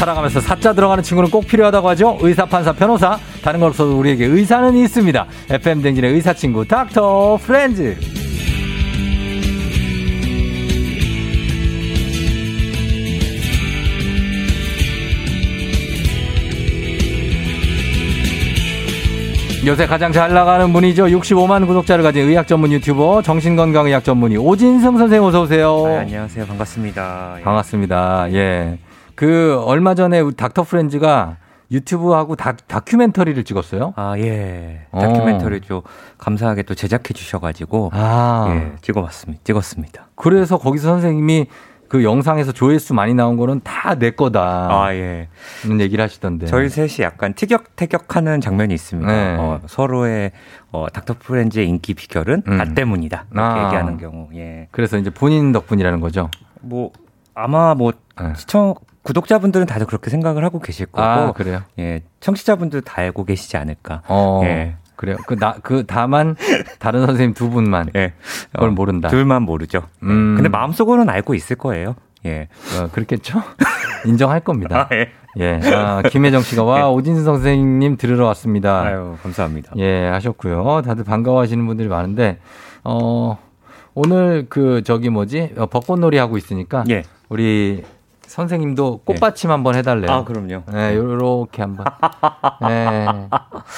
살아가면서 사자 들어가는 친구는 꼭 필요하다고 하죠. 의사, 판사, 변호사. 다른 걸 없어도 우리에게 의사는 있습니다. FM 댕진의 의사 친구 닥터 프렌즈. 요새 가장 잘 나가는 분이죠. 65만 구독자를 가진 의학 전문 유튜버 정신건강의학 전문의 오진성 선생님 어서 오세요. 아, 안녕하세요. 반갑습니다. 예. 반갑습니다. 예. 그 얼마 전에 닥터 프렌즈가 유튜브하고 다, 다큐멘터리를 찍었어요. 아, 예. 다큐멘터리 좀 감사하게 또 제작해 주셔가지고. 아. 예, 찍어봤습니다. 찍었습니다. 그래서 거기서 선생님이 그 영상에서 조회수 많이 나온 거는 다 내 거다. 아, 예. 는 얘기를 하시던데. 저희 셋이 약간 티격태격 하는 장면이 있습니다. 네. 어, 서로의 어, 닥터 프렌즈의 인기 비결은 음. 나 때문이다. 이렇게 아. 얘기하는 경우. 예. 그래서 이제 본인 덕분이라는 거죠. 뭐 아마 뭐 네. 시청 구독자분들은 다들 그렇게 생각을 하고 계실 거고. 아, 그래요? 예. 청취자분들 다 알고 계시지 않을까. 어. 예. 그래요. 그, 나, 그, 다만, 다른 선생님 두 분만. 예. 그걸 어, 모른다. 둘만 모르죠. 예. 음. 근데 마음속으로는 알고 있을 거예요. 예. 어, 그렇겠죠? 인정할 겁니다. 아, 예. 예. 아, 김혜정 씨가, 와, 예. 오진수 선생님 들으러 왔습니다. 아유, 감사합니다. 예, 하셨고요. 다들 반가워하시는 분들이 많은데, 어, 오늘 그, 저기 뭐지? 어, 벚꽃놀이 하고 있으니까, 예. 우리 선생님도 꽃받침 한번 해달래요. 아, 그럼요. 네, 요렇게 한 번. 네.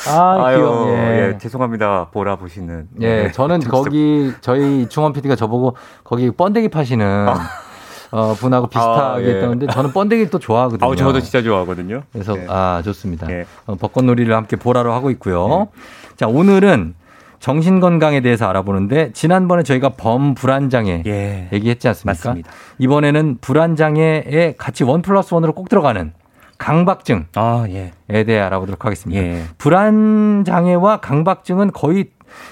아, 귀여워. 예. 예, 죄송합니다. 보라 보시는. 예, 저는 거기 저희 중원 PD가 저보고 거기 번데기 파시는 어, 분하고 비슷하게 아, 예. 했다는데 저는 번데기 또 좋아하거든요. 아, 저도 진짜 좋아하거든요. 그래서 예. 아 좋습니다. 예. 어, 벚꽃놀이를 함께 보라로 하고 있고요. 네. 자 오늘은 정신 건강에 대해서 알아보는데 지난번에 저희가 범 불안 장애 예. 얘기했지 않습니까? 맞습니다. 이번에는 불안 장애에 같이 원 플러스 원으로 꼭 들어가는 강박증. 아, 예. 에 대해 알아보도록 하겠습니다. 예. 불안 장애와 강박증은 거의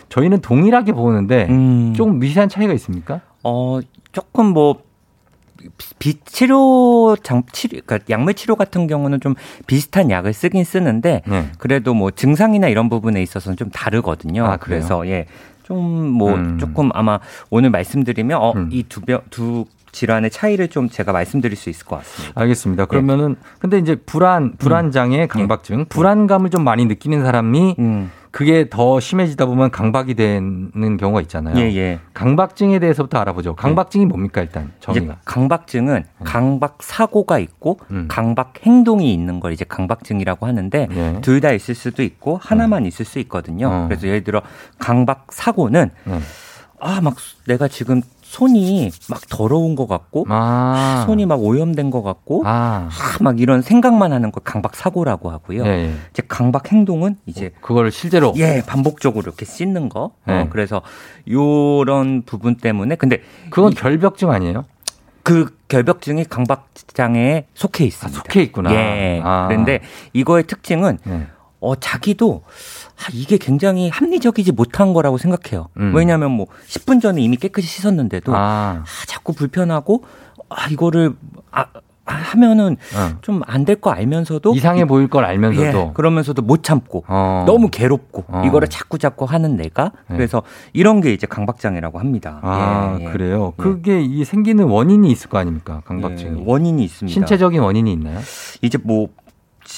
저희는 동일하게 보는데 음. 조금 미세한 차이가 있습니까? 어, 조금 뭐, 비치료 장 치료 그러니까 약물 치료 같은 경우는 좀 비슷한 약을 쓰긴 쓰는데 네. 그래도 뭐 증상이나 이런 부분에 있어서는 좀 다르거든요. 아? 그래서 예. 좀뭐 음. 조금 아마 오늘 말씀드리면 어, 음. 이두 두 질환의 차이를 좀 제가 말씀드릴 수 있을 것 같습니다. 알겠습니다. 그러면은 근데 이제 불안 불안 장애, 강박증, 불안감을 좀 많이 느끼는 사람이 음. 그게 더 심해지다 보면 강박이 되는 경우가 있잖아요. 예, 예. 강박증에 대해서부터 알아보죠. 강박증이 뭡니까 일단 정의가? 강박증은 강박 사고가 있고 음. 강박 행동이 있는 걸 이제 강박증이라고 하는데 네. 둘다 있을 수도 있고 하나만 있을 수 있거든요. 어. 그래서 예를 들어 강박 사고는 네. 아 막 내가 지금 손이 막 더러운 것 같고 아. 손이 막 오염된 것 같고 아. 아, 막 이런 생각만 하는 걸 강박 사고라고 하고요. 예, 예. 이제 강박 행동은 이제 그걸 실제로 예 반복적으로 이렇게 씻는 거. 네. 어, 그래서 요런 부분 때문에 근데 그건 이- 결벽증 아니에요? 그 결벽증이 강박 장애에 속해 아, 있습니다. 속해 있구나. 예. 아. 그런데 이거의 특징은 네. 어 자기도 아, 이게 굉장히 합리적이지 못한 거라고 생각해요. 음. 왜냐하면 뭐 10분 전에 이미 깨끗이 씻었는데도 아, 아. 자꾸 불편하고 아 이거를 아 아, 하면은 어. 좀안 될 거 알면서도 이상해 보일 걸 알면서도 예, 그러면서도 못 참고 어. 너무 괴롭고 어. 이거를 자꾸 자꾸 하는 내가 네. 그래서 이런 게 이제 강박장애라고 합니다. 아 예, 예. 그래요. 예. 그게 이 생기는 원인이 있을 거 아닙니까? 강박증이 예, 원인이 있습니다. 신체적인 원인이 있나요? 이제 뭐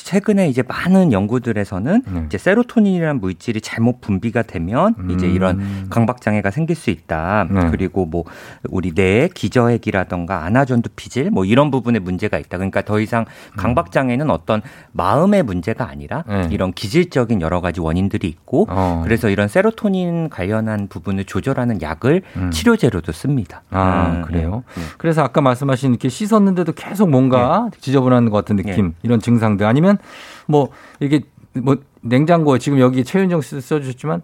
최근에 이제 많은 연구들에서는 네. 이제 세로토닌이라는 물질이 잘못 분비가 되면 이제 음. 이런 강박 장애가 생길 수 있다. 네. 그리고 뭐 우리 뇌의 기저핵이라던가 아나전두 피질 뭐 이런 부분에 문제가 있다. 그러니까 더 이상 강박 장애는 어떤 마음의 문제가 아니라 네. 이런 기질적인 여러 가지 원인들이 있고 어. 그래서 이런 세로토닌 관련한 부분을 조절하는 약을 음. 치료제로도 씁니다. 아 음, 그래요. 예, 예. 그래서 아까 말씀하신 이렇게 씻었는데도 계속 뭔가 지저분한 것 같은 느낌 이런 증상들 아니면 뭐 이게 뭐 냉장고에 지금 여기 최윤정 씨 써주셨지만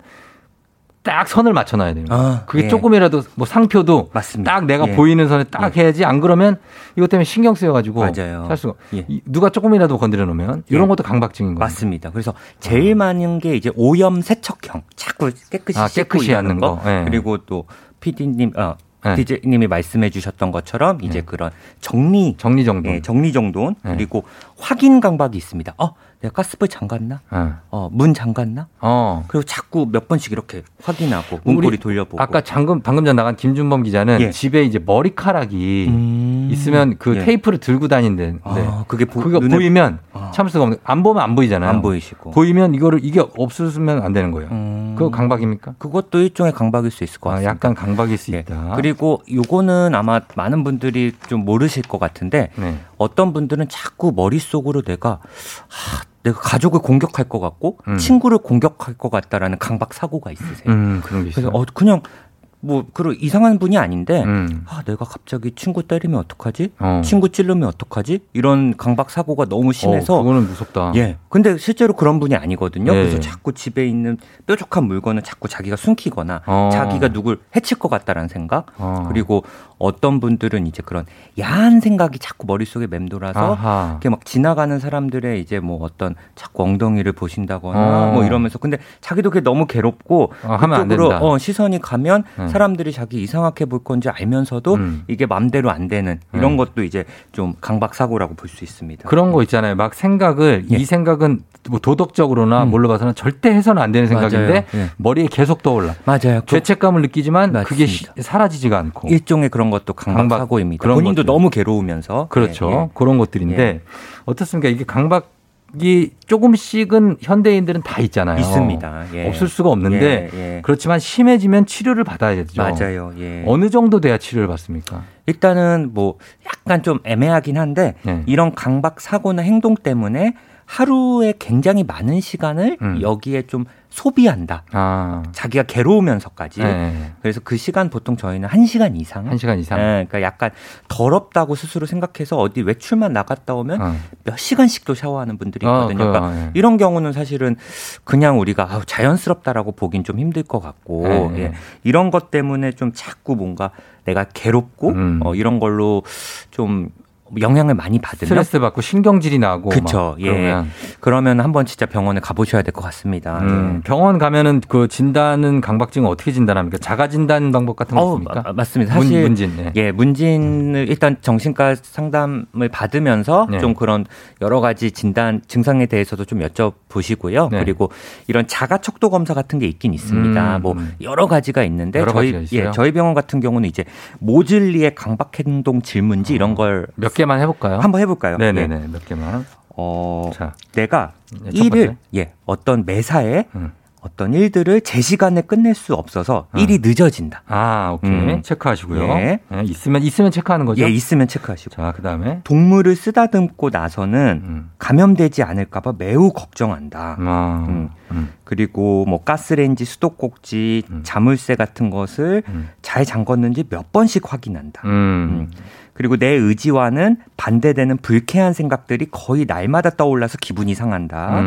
딱 선을 맞춰놔야 돼요. 아, 그게 예. 조금이라도 뭐 상표도 맞습니다. 딱 내가 예. 보이는 선에 딱 해야지 안 그러면 이것 때문에 신경 쓰여가지고 맞아요. 살 수가 예. 이- 누가 조금이라도 건드려 놓으면 이런 예. 것도 강박증인 거예요. 맞습니다. 그래서 제일 많은 게 이제 오염 세척형, 자꾸 깨끗이 아, 깨끗이 하는 거, 거. 예. 그리고 또 PD님, 어, 네. DJ님이 말씀해 주셨던 것처럼 이제 네. 그런 정리, 정리 정돈. 예, 정리 정돈 네. 그리고 확인 강박이 있습니다. 어, 내가 가스불 잠갔나? 어. 어, 문 잠갔나? 어. 그리고 자꾸 몇 번씩 이렇게 확인하고 문고리 돌려보고. 아까 방금 방금 전 나간 김준범 기자는 예. 집에 이제 머리카락이 음. 있으면 그 예. 테이프를 들고 다닌데 아, 그게 보, 그거 눈에... 보이면 아. 참을 수가 없는 안 보면 안 보이잖아요. 안 보이시고 보이면 이거를 이게 없으면 안 되는 거예요. 음... 그거 강박입니까? 그것도 일종의 강박일 수 있을 것 아. 아, 약간 강박일 수 네. 있다. 그리고 요거는 아마 많은 분들이 좀 모르실 것 같은데 네. 어떤 분들은 자꾸 머릿속으로 내가 아, 내가 가족을 공격할 것 같고 음. 친구를 공격할 것 같다라는 강박 사고가 있으세요. 음. 그래서 어, 그냥 뭐 그런 이상한 분이 아닌데 음. 아 내가 갑자기 친구 때리면 어떡하지? 어. 친구 찌르면 어떡하지? 이런 강박 사고가 너무 심해서 어, 그거는 무섭다. 예. 근데 실제로 그런 분이 아니거든요. 네. 그래서 자꾸 집에 있는 뾰족한 물건을 자꾸 자기가 숨기거나 어. 자기가 누굴 해칠 것 같다라는 생각 어. 그리고 어떤 분들은 이제 그런 야한 생각이 자꾸 머릿속에 맴돌아서 아하. 이렇게 막 지나가는 사람들의 이제 뭐 어떤 자꾸 엉덩이를 보신다거나 어. 뭐 이러면서 근데 자기도 그게 너무 괴롭고 어, 된다. 어, 시선이 가면 음. 사람들이 자기 이상하게 볼 건지 알면서도 음. 이게 맘대로 안 되는 이런 음. 것도 이제 좀 강박 사고라고 볼 수 있습니다. 그런 거 있잖아요. 막 생각을 예. 이 생각은 뭐 도덕적으로나 음. 뭘로 봐서는 절대 해서는 안 되는 생각인데 예. 머리에 계속 떠올라. 맞아요. 죄책감을 느끼지만 맞습니다. 그게 사라지지가 않고 일종의 그런 것도 강박, 사고입니다. 본인도 것들. 너무 괴로우면서 그렇죠. 예, 예. 그런 것들인데 예. 어떻습니까? 이게 강박 이 조금씩은 현대인들은 다 있잖아요. 있습니다. 예. 없을 수가 없는데 예, 예. 그렇지만 심해지면 치료를 받아야 되죠. 맞아요. 예. 어느 정도 돼야 치료를 받습니까? 일단은 뭐 약간 좀 애매하긴 한데 네. 이런 강박 사고나 행동 때문에 하루에 굉장히 많은 시간을 음. 여기에 좀 소비한다. 아. 자기가 괴로우면서까지. 네. 그래서 그 시간 보통 저희는 한시간 이상. 한시간 이상. 네, 그러니까 약간 더럽다고 스스로 생각해서 어디 외출만 나갔다 오면 어. 몇 시간씩도 샤워하는 분들이 어, 있거든요. 어, 그러니까 네. 이런 경우는 사실은 그냥 우리가 아우, 자연스럽다라고 보긴 좀 힘들 것 같고 네. 예. 이런 것 때문에 좀 자꾸 뭔가 내가 괴롭고 음. 어, 이런 걸로 좀 영향을 많이 받으면 스트레스 받고 신경질이 나고 그렇죠. 예. 그러면. 그러면 한번 진짜 병원에 가보셔야 될 것 같습니다. 음, 예. 병원 가면은 그 진단은 강박증을 어떻게 진단합니까? 자가 진단 방법 같은 거 있습니까? 어, 맞습니다. 사실 문, 진 네. 예, 문진을 일단 정신과 상담을 받으면서 네. 좀 그런 여러 가지 진단 증상에 대해서도 좀 여쭤보시고요. 네. 그리고 이런 자가 척도 검사 같은 게 있긴 있습니다. 음, 뭐 여러 가지가 있는데 저희 예, 저희 병원 같은 경우는 이제 모즐리의 강박 행동 질문지 이런 걸몇 개만 해볼까요? 한번 해볼까요? 네네네. 예. 몇 개만. 어, 자. 내가 네, 일을, 예, 어떤 매사에 음. 어떤 일들을 제 시간에 끝낼 수 없어서 어. 일이 늦어진다. 아, 오케이. 음. 체크하시고요. 예. 네, 있으면 있으면 체크하는 거죠? 예, 있으면 체크하시고. 자, 그다음에 동물을 쓰다듬고 나서는 음. 감염되지 않을까 봐 매우 걱정한다. 아. 음. 음. 그리고 뭐 가스레인지, 수도꼭지, 음. 자물쇠 같은 것을 음. 잘 잠궜는지 몇 번씩 확인한다. 음. 그리고 내 의지와는 반대되는 불쾌한 생각들이 거의 날마다 떠올라서 기분이 상한다.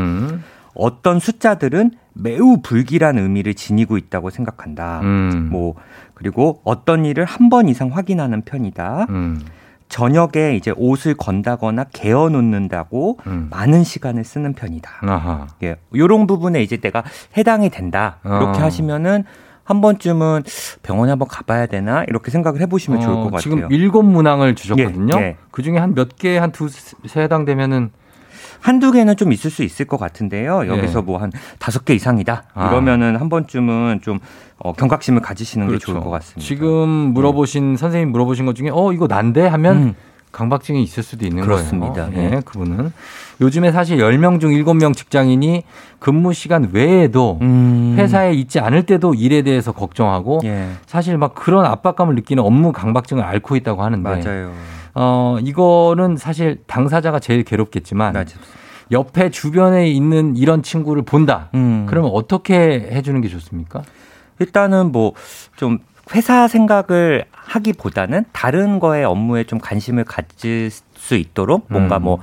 음. 어떤 숫자들은 매우 불길한 의미를 지니고 있다고 생각한다. 음. 뭐 그리고 어떤 일을 한 번 이상 확인하는 편이다. 음. 저녁에 이제 옷을 건다거나 개어 놓는다고 음. 많은 시간을 쓰는 편이다. 아하. 예. 요런 부분에 이제 내가 해당이 된다. 이렇게 어. 하시면은 한 번쯤은 병원에 한번 가봐야 되나 이렇게 생각을 해보시면 어, 좋을 것 같아요. 지금 일곱 문항을 주셨거든요. 예, 예. 그 중에 한 몇 개, 한 두세 해당되면은 한두 개는 좀 있을 수 있을 것 같은데요. 여기서 예. 뭐한 다섯 개 이상이다. 아. 이러면은 한 번쯤은 좀 어, 경각심을 가지시는 그렇죠. 게 좋을 것 같습니다. 지금 물어보신 네. 선생님 물어보신 것 중에 어 이거 난데 하면 음. 강박증이 있을 수도 있는 그렇습니다. 거예요. 네, 그분은 요즘에 사실 10명 중 7명 직장인이 근무 시간 외에도 음. 회사에 있지 않을 때도 일에 대해서 걱정하고 예. 사실 막 그런 압박감을 느끼는 업무 강박증을 앓고 있다고 하는데 맞아요. 어, 이거는 사실 당사자가 제일 괴롭겠지만 맞습니다. 옆에 주변에 있는 이런 친구를 본다. 음. 그러면 어떻게 해주는 게 좋습니까? 일단은 뭐 좀 회사 생각을 하기보다는 다른 거에 업무에 좀 관심을 가질 수 있도록 뭔가 음. 뭐,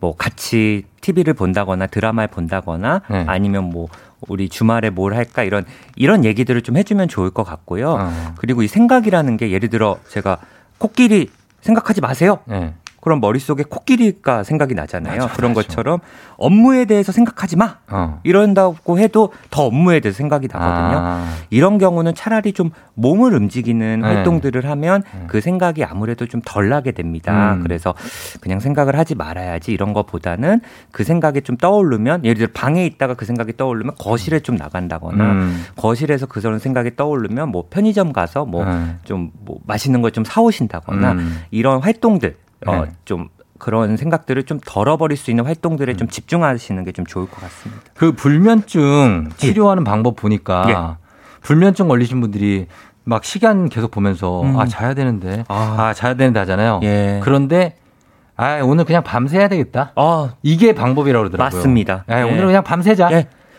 뭐 같이 TV를 본다거나 드라마를 본다거나 네. 아니면 뭐 우리 주말에 뭘 할까 이런 이런 얘기들을 좀 해주면 좋을 것 같고요. 어. 그리고 이 생각이라는 게 예를 들어 제가 코끼리 생각하지 마세요. 네. 그럼 머릿속에 코끼리가 생각이 나잖아요. 맞아, 그런 맞아. 것처럼 업무에 대해서 생각하지 마. 어. 이런다고 해도 더 업무에 대해서 생각이 나거든요. 아. 이런 경우는 차라리 좀 몸을 움직이는 네. 활동들을 하면 네. 그 생각이 아무래도 좀 덜 나게 됩니다. 음. 그래서 그냥 생각을 하지 말아야지 이런 것보다는 그 생각이 좀 떠오르면 예를 들어 방에 있다가 그 생각이 떠오르면 거실에 좀 나간다거나 음. 거실에서 그런 생각이 떠오르면 뭐 편의점 가서 뭐 좀뭐 네. 뭐 맛있는 걸 좀 사오신다거나 음. 이런 활동들 어, 네. 좀 그런 생각들을 좀 덜어버릴 수 있는 활동들에 음. 좀 집중하시는 게 좀 좋을 것 같습니다. 그 불면증 치료하는 예. 방법 보니까 예. 불면증 걸리신 분들이 막 시간 계속 보면서 음. 아 자야 되는데 아, 아 자야 되는데 하잖아요. 예. 그런데 아 오늘 그냥 밤새야 되겠다. 아. 이게 방법이라고 그러더라고요. 맞습니다. 아, 오늘 예. 그냥 밤새자.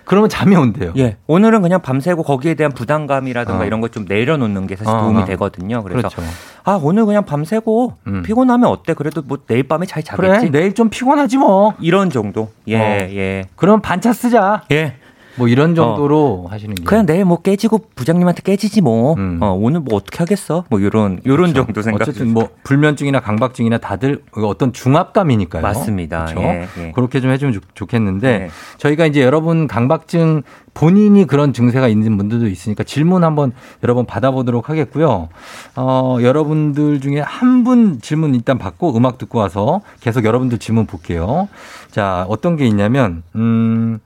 예. 그러면 잠이 온대요. 예. 오늘은 그냥 밤새고 거기에 대한 부담감이라든가 어. 이런 걸 좀 내려놓는 게 사실 어. 도움이 되거든요. 그래서 그렇죠. 아 오늘 그냥 밤새고 음. 피곤하면 어때? 그래도 뭐 내일 밤에 잘 자겠지. 그래, 내일 좀 피곤하지 뭐. 이런 정도. 예, 어. 예. 그럼 반차 쓰자. 예. 뭐 이런 정도로 어. 하시는 게 그냥 내일 뭐 깨지고 부장님한테 깨지지 뭐 음. 어, 오늘 뭐 어떻게 하겠어 뭐 이런 이런 그렇죠. 정도 생각 어쨌든 뭐 불면증이나 강박증이나 다들 어떤 중압감이니까요 맞습니다 그렇죠? 예, 예. 그렇게 좀 해주면 좋, 겠는데 예. 저희가 이제 여러분 강박증 본인이 그런 증세가 있는 분들도 있으니까 질문 한번 여러분 받아보도록 하겠고요 어, 여러분들 중에 한 분 질문 일단 받고 음악 듣고 와서 계속 여러분들 질문 볼게요 자 어떤 게 있냐면 음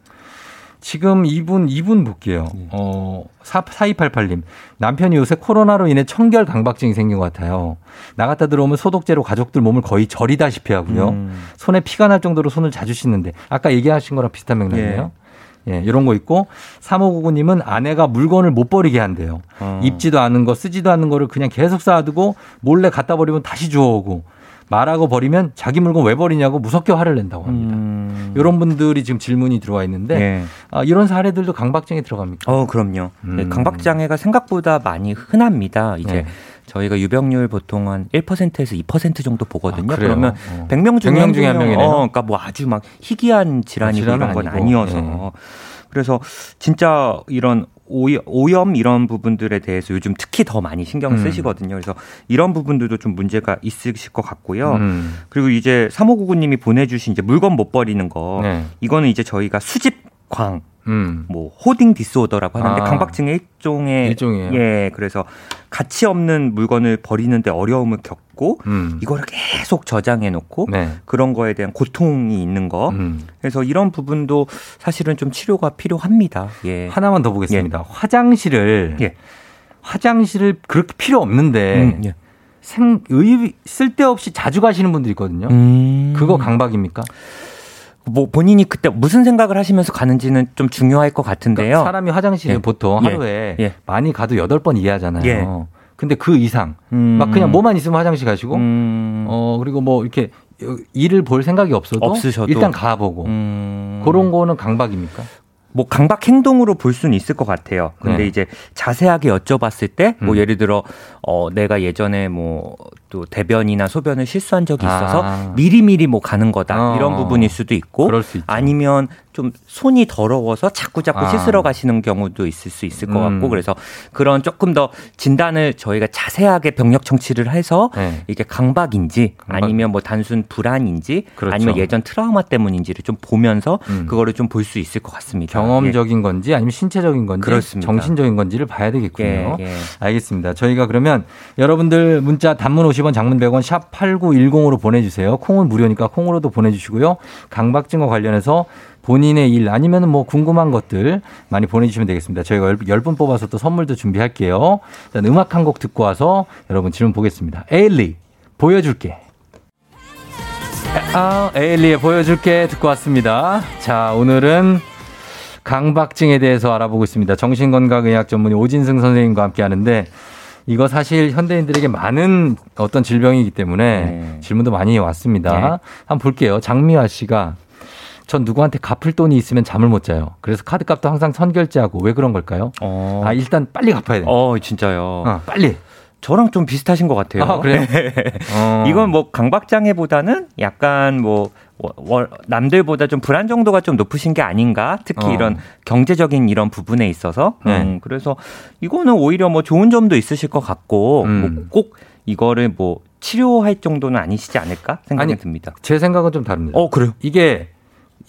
지금 이분, 이분 볼게요. 네. 어, 4288님. 남편이 요새 코로나로 인해 청결 강박증이 생긴 것 같아요. 나갔다 들어오면 소독제로 가족들 몸을 거의 절이다시피 하고요. 음. 손에 피가 날 정도로 손을 자주 씻는데 아까 얘기하신 거랑 비슷한 맥락이에요. 예. 예, 이런 거 있고 3599님은 아내가 물건을 못 버리게 한대요. 어. 입지도 않은 거, 쓰지도 않는 거를 그냥 계속 쌓아두고 몰래 갖다 버리면 다시 주워오고 말하고 버리면 자기 물건 왜 버리냐고 무섭게 화를 낸다고 합니다. 음. 이런 분들이 지금 질문이 들어와 있는데 네. 아, 이런 사례들도 강박장애 들어갑니까? 어, 그럼요. 음. 네, 강박장애가 생각보다 많이 흔합니다. 이제 네. 저희가 유병률 보통 한 1%에서 2% 정도 보거든요. 아, 그러면 어. 100명 중에 100명 중에 한 명이네요. 어, 그러니까 뭐 아주 막 희귀한 질환이고 아, 이런 건 아니고. 아니어서 네. 그래서 진짜 이런 오염 이런 부분들에 대해서 요즘 특히 더 많이 신경 을 음. 쓰시거든요. 그래서 이런 부분들도 좀 문제가 있으실 것 같고요. 음. 그리고 이제 3599님이 보내주신 이제 물건 못 버리는 거 네. 이거는 이제 저희가 수집 광 음. 뭐 호딩 디스오더라고 하는데 아. 강박증의 일종의 일종이에요. 예, 그래서 가치 없는 물건을 버리는데 어려움을 겪고 음. 이거를 계속 저장해 놓고 네. 그런 거에 대한 고통이 있는 거. 음. 그래서 이런 부분도 사실은 좀 치료가 필요합니다. 예. 하나만 더 보겠습니다. 예. 화장실을 예. 화장실을 그렇게 필요 없는데 음, 예. 생, 의, 쓸데없이 자주 가시는 분들 있거든요. 음. 그거 강박입니까? 뭐 본인이 그때 무슨 생각을 하시면서 가는지는 좀 중요할 것 같은데요. 그러니까 사람이 화장실을 예. 보통 예. 하루에 예. 많이 가도 여덟 번 이해하잖아요. 예. 근데 그 이상 음. 막 그냥 뭐만 있으면 화장실 가시고 음. 어 그리고 뭐 이렇게 일을 볼 생각이 없어도 없으셔도. 일단 가보고 음. 그런 거는 강박입니까? 뭐 강박 행동으로 볼 수는 있을 것 같아요. 근데 네. 이제 자세하게 여쭤봤을 때뭐 음. 예를 들어 어 내가 예전에 뭐 또 대변이나 소변을 실수한 적이 있어서 아. 미리미리 뭐 가는 거다. 어. 이런 부분일 수도 있고 아니면 좀 손이 더러워서 자꾸 자꾸 아. 씻으러 가시는 경우도 있을 수 있을 것 같고 음. 그래서 그런 조금 더 진단을 저희가 자세하게 병력 청취를 해서 네. 이게 강박인지 강박. 아니면 뭐 단순 불안인지 그렇죠. 아니면 예전 트라우마 때문인지를 좀 보면서 음. 그거를 좀 볼 수 있을 것 같습니다. 경험적인 예. 건지 아니면 신체적인 건지 그렇습니다. 정신적인 건지를 봐야 되겠군요. 예, 예. 알겠습니다. 저희가 그러면 여러분들 문자 단문 50원 장문 100원 샵 8910으로 보내주세요. 콩은 무료니까 콩으로도 보내주시고요. 강박증과 관련해서 본인의 일 아니면 뭐 궁금한 것들 많이 보내주시면 되겠습니다. 저희가 10분 뽑아서 또 선물도 준비할게요. 일단 음악 한 곡 듣고 와서 여러분 질문 보겠습니다. 에일리, 보여줄게. 아, 에일리의 보여줄게 듣고 왔습니다. 자, 오늘은 강박증에 대해서 알아보고 있습니다. 정신건강의학 전문의 오진승 선생님과 함께 하는데 이거 사실 현대인들에게 많은 어떤 질병이기 때문에 네. 질문도 많이 왔습니다. 네. 한번 볼게요. 장미화 씨가 전 누구한테 갚을 돈이 있으면 잠을 못 자요. 그래서 카드값도 항상 선결제하고 왜 그런 걸까요? 어. 아 일단 빨리 갚아야 돼. 어 진짜요. 어, 빨리. 저랑 좀 비슷하신 것 같아요. 아, 그래요? 어. 이건 뭐 강박장애보다는 약간 뭐 남들보다 좀 불안 정도가 좀 높으신 게 아닌가? 특히 어. 이런 경제적인 이런 부분에 있어서. 네. 음, 그래서 이거는 오히려 뭐 좋은 점도 있으실 것 같고 음. 뭐 꼭 이거를 뭐 치료할 정도는 아니시지 않을까 생각이 아니, 듭니다. 제 생각은 좀 다릅니다. 어, 그래요? 이게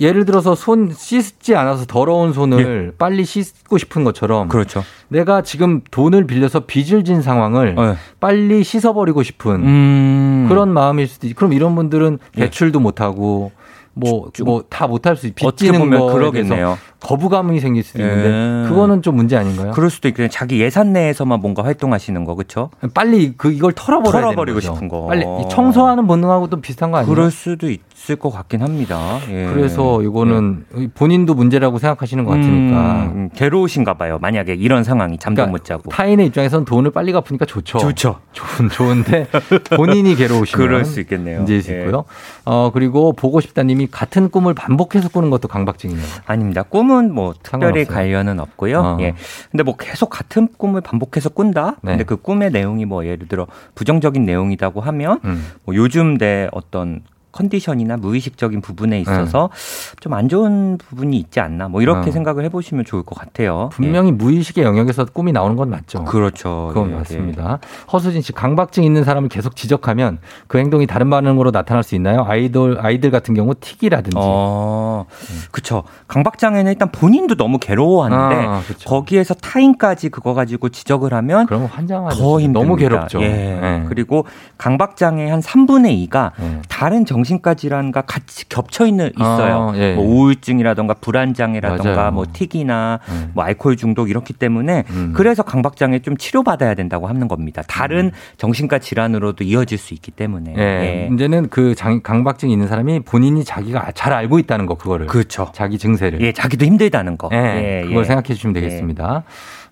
예를 들어서 손 씻지 않아서 더러운 손을 예. 빨리 씻고 싶은 것처럼 그렇죠. 내가 지금 돈을 빌려서 빚을 진 상황을 네. 빨리 씻어버리고 싶은 음. 그런 마음일 수도 있. 그럼 이런 분들은 예. 대출도 못 하고 뭐 뭐 다 못할 수 있. 빚지는 거 그러겠네요. 거부감이 생길 수도 있는데 예. 그거는 좀 문제 아닌가요? 그럴 수도 있겠네요. 자기 예산 내에서만 뭔가 활동하시는 거 그렇죠? 빨리 그 이걸 털어버려야 털어버리고 싶은 거. 빨리 청소하는 본능하고도 비슷한 거 아니에요? 그럴 수도 있 을 것 같긴 합니다. 예. 그래서 이거는 예. 본인도 문제라고 생각하시는 것 같으니까 음, 괴로우신가 봐요. 만약에 이런 상황이 잠도 그러니까 못 자고 타인의 입장에서는 돈을 빨리 갚으니까 좋죠. 좋죠. 좋은 좋은데 본인이 괴로우시면 그럴 수 있겠네요. 문제일 수 예. 있고요. 어 그리고 보고 싶다님이 같은 꿈을 반복해서 꾸는 것도 강박증이네요. 아닙니다. 꿈은 뭐 특별히 관련은 없고요. 어. 예. 근데 뭐 계속 같은 꿈을 반복해서 꾼다. 네. 근데 그 꿈의 내용이 뭐 예를 들어 부정적인 내용이라고 하면 음. 뭐 요즘 내 어떤 컨디션이나 무의식적인 부분에 있어서 네. 좀안 좋은 부분이 있지 않나 뭐 이렇게 어. 생각을 해보시면 좋을 것 같아요. 분명히 예. 무의식의 영역에서 꿈이 나오는 건 맞죠. 그렇죠. 그건 예, 맞습니다. 예. 허수진 씨 강박증 있는 사람을 계속 지적하면 그 행동이 다른 반응으로 나타날 수 있나요? 아이돌 아이들 같은 경우 틱이라든지. 어, 그렇죠. 강박장애는 일단 본인도 너무 괴로워하는데 아, 거기에서 타인까지 그거 가지고 지적을 하면 그럼 환장하죠. 더힘 너무 괴롭죠. 예. 네. 그리고 강박장애 한 3분의 2가 다른 정 정신과 질환과 같이 겹쳐 있는 있어요. 아, 예. 뭐 우울증이라던가 불안 장애라던가 맞아요. 뭐 틱이나 음. 뭐 알코올 중독 이렇기 때문에 음. 그래서 강박 장애 좀 치료받아야 된다고 하는 겁니다. 다른 음. 정신과 질환으로도 이어질 수 있기 때문에. 예. 예. 문제는 그 장, 강박증 있는 사람이 본인이 자기가 잘 알고 있다는 거 그거를. 그렇죠. 자기 증세를. 예, 자기도 힘들다는 거. 예, 예 그걸 예. 생각해 주시면 되겠습니다.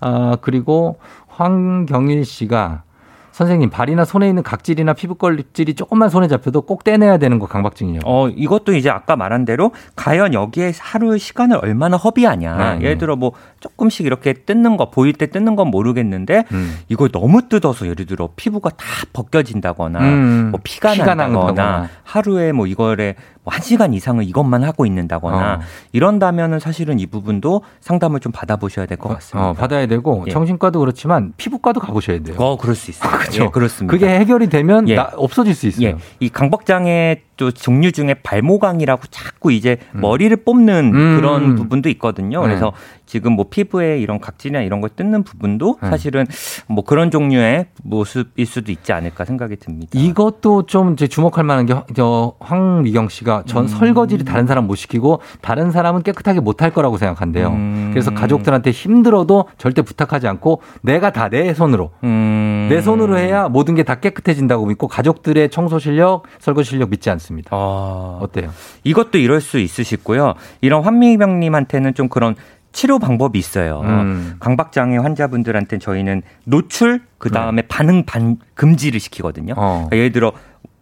아, 그리고 황경일 씨가 선생님 발이나 손에 있는 각질이나 피부 껍질이 조금만 손에 잡혀도 꼭 떼내야 되는 거 강박증이요. 어 이것도 이제 아까 말한 대로 과연 여기에 하루 시간을 얼마나 허비하냐. 아, 예를 들어 뭐 조금씩 이렇게 뜯는 거 보일 때 뜯는 건 모르겠는데 음. 이거 너무 뜯어서 예를 들어 피부가 다 벗겨진다거나 음. 뭐 피가, 피가 난다거나 하루에 뭐 이거를 뭐한 시간 이상을 이것만 하고 있는다거나 어. 이런다면은 사실은 이 부분도 상담을 좀 받아보셔야 될것 어, 같습니다. 어, 받아야 되고 예. 정신과도 그렇지만 피부과도 가보셔야 돼요. 어, 그럴 수 있어요. 그렇죠. 예, 그렇습니다. 그게 해결이 되면 예. 나, 없어질 수 있어요. 예. 이 강박장애 또 종류 중에 발모강이라고 자꾸 이제 음. 머리를 뽑는 음. 그런 부분도 있거든요. 그래서 네. 지금 뭐 피부에 이런 각질이나 이런 걸 뜯는 부분도 네. 사실은 뭐 그런 종류의 모습일 수도 있지 않을까 생각이 듭니다. 이것도 좀 이제 주목할 만한 게저 황미경 씨가 전 음. 설거지를 다른 사람 못 시키고 다른 사람은 깨끗하게 못 할 거라고 생각한대요. 음. 그래서 가족들한테 힘들어도 절대 부탁하지 않고 내가 다 내 손으로 음. 내 손으로 해야 모든 게 다 깨끗해진다고 믿고 가족들의 청소 실력, 설거지 실력 믿지 않습니다. 아. 어때요? 이것도 이럴 수 있으시고요. 이런 환미경님한테는 좀 그런 치료 방법이 있어요. 음. 강박장애 환자분들한테 저희는 노출 그 다음에 네. 반응 반 금지를 시키거든요. 어. 그러니까 예를 들어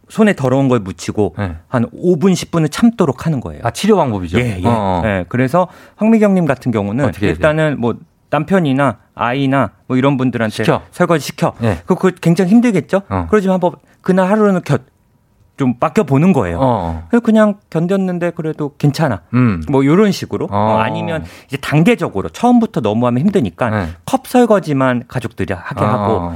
손에 더러운 걸 묻히고 네. 한 5분 10분을 참도록 하는 거예요. 아 치료 방법이죠. 예, 예. 어. 예. 그래서 황미경님 같은 경우는 일단은 뭐 남편이나 아이나 뭐 이런 분들한테 시켜. 설거지 시켜. 네. 그거 굉장히 힘들겠죠. 어. 그러지만 한번 그날 하루는 곁 좀 맡겨 보는 거예요. 어. 그냥 견뎠는데 그래도 괜찮아. 음. 뭐 이런 식으로 어. 어. 아니면 이제 단계적으로 처음부터 너무 하면 힘드니까 네. 컵 설거지만 가족들이 하게 어. 하고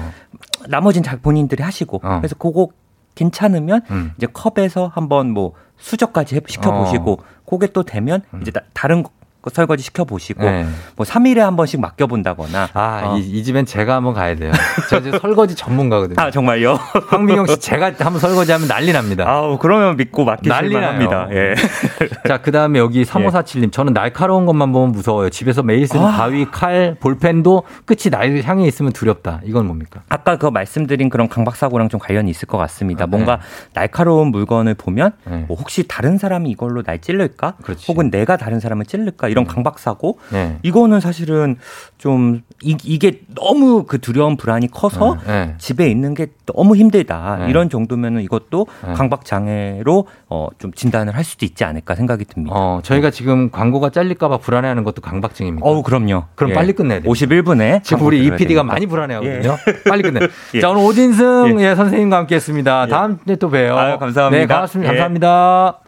나머지는 잘 본인들이 하시고 어. 그래서 그거 괜찮으면 음. 이제 컵에서 한번 뭐 수저까지 시켜 보시고 어. 그게 또 되면 음. 이제 다른 그 설거지 시켜 보시고 네. 뭐 3일에 한 번씩 맡겨 본다거나 아, 어. 이, 이, 집엔 제가 한번 가야 돼요. 저 이제 설거지 전문가거든요. 아, 정말요? 황민경 씨 제가 한번 설거지 하면 난리 납니다. 아우, 그러면 믿고 맡기실 만 합니다. 예. 자, 그다음에 여기 3547님 저는 날카로운 것만 보면 무서워요. 집에서 매일 쓰는 아. 가위, 칼, 볼펜도 끝이 날 향해 있으면 두렵다. 이건 뭡니까? 아까 그 말씀드린 그런 강박 사고랑 좀 관련이 있을 것 같습니다. 아, 뭔가 네. 날카로운 물건을 보면 네. 뭐 혹시 다른 사람이 이걸로 날 찔를까? 그렇지. 혹은 내가 다른 사람을 찔를까? 이런 음. 강박 사고 네. 이거는 사실은 좀 이, 게 너무 그 두려움 불안이 커서 네. 네. 집에 있는 게 너무 힘들다 네. 이런 정도면은 이것도 네. 강박 장애로 어, 좀 진단을 할 수도 있지 않을까 생각이 듭니다. 어, 저희가 지금 광고가 잘릴까봐 불안해하는 것도 강박증입니다. 어우 그럼요. 그럼 예. 빨리 끝내야 돼요. 51분에 지금 우리 EPD가 많이 불안해하거든요. 예. 빨리 끝내. 예. 자 오늘 오진승 예. 예 선생님과 함께했습니다. 다음 주에 또 봬요. 아유, 감사합니다. 네, 고맙습니다. 예. 감사합니다.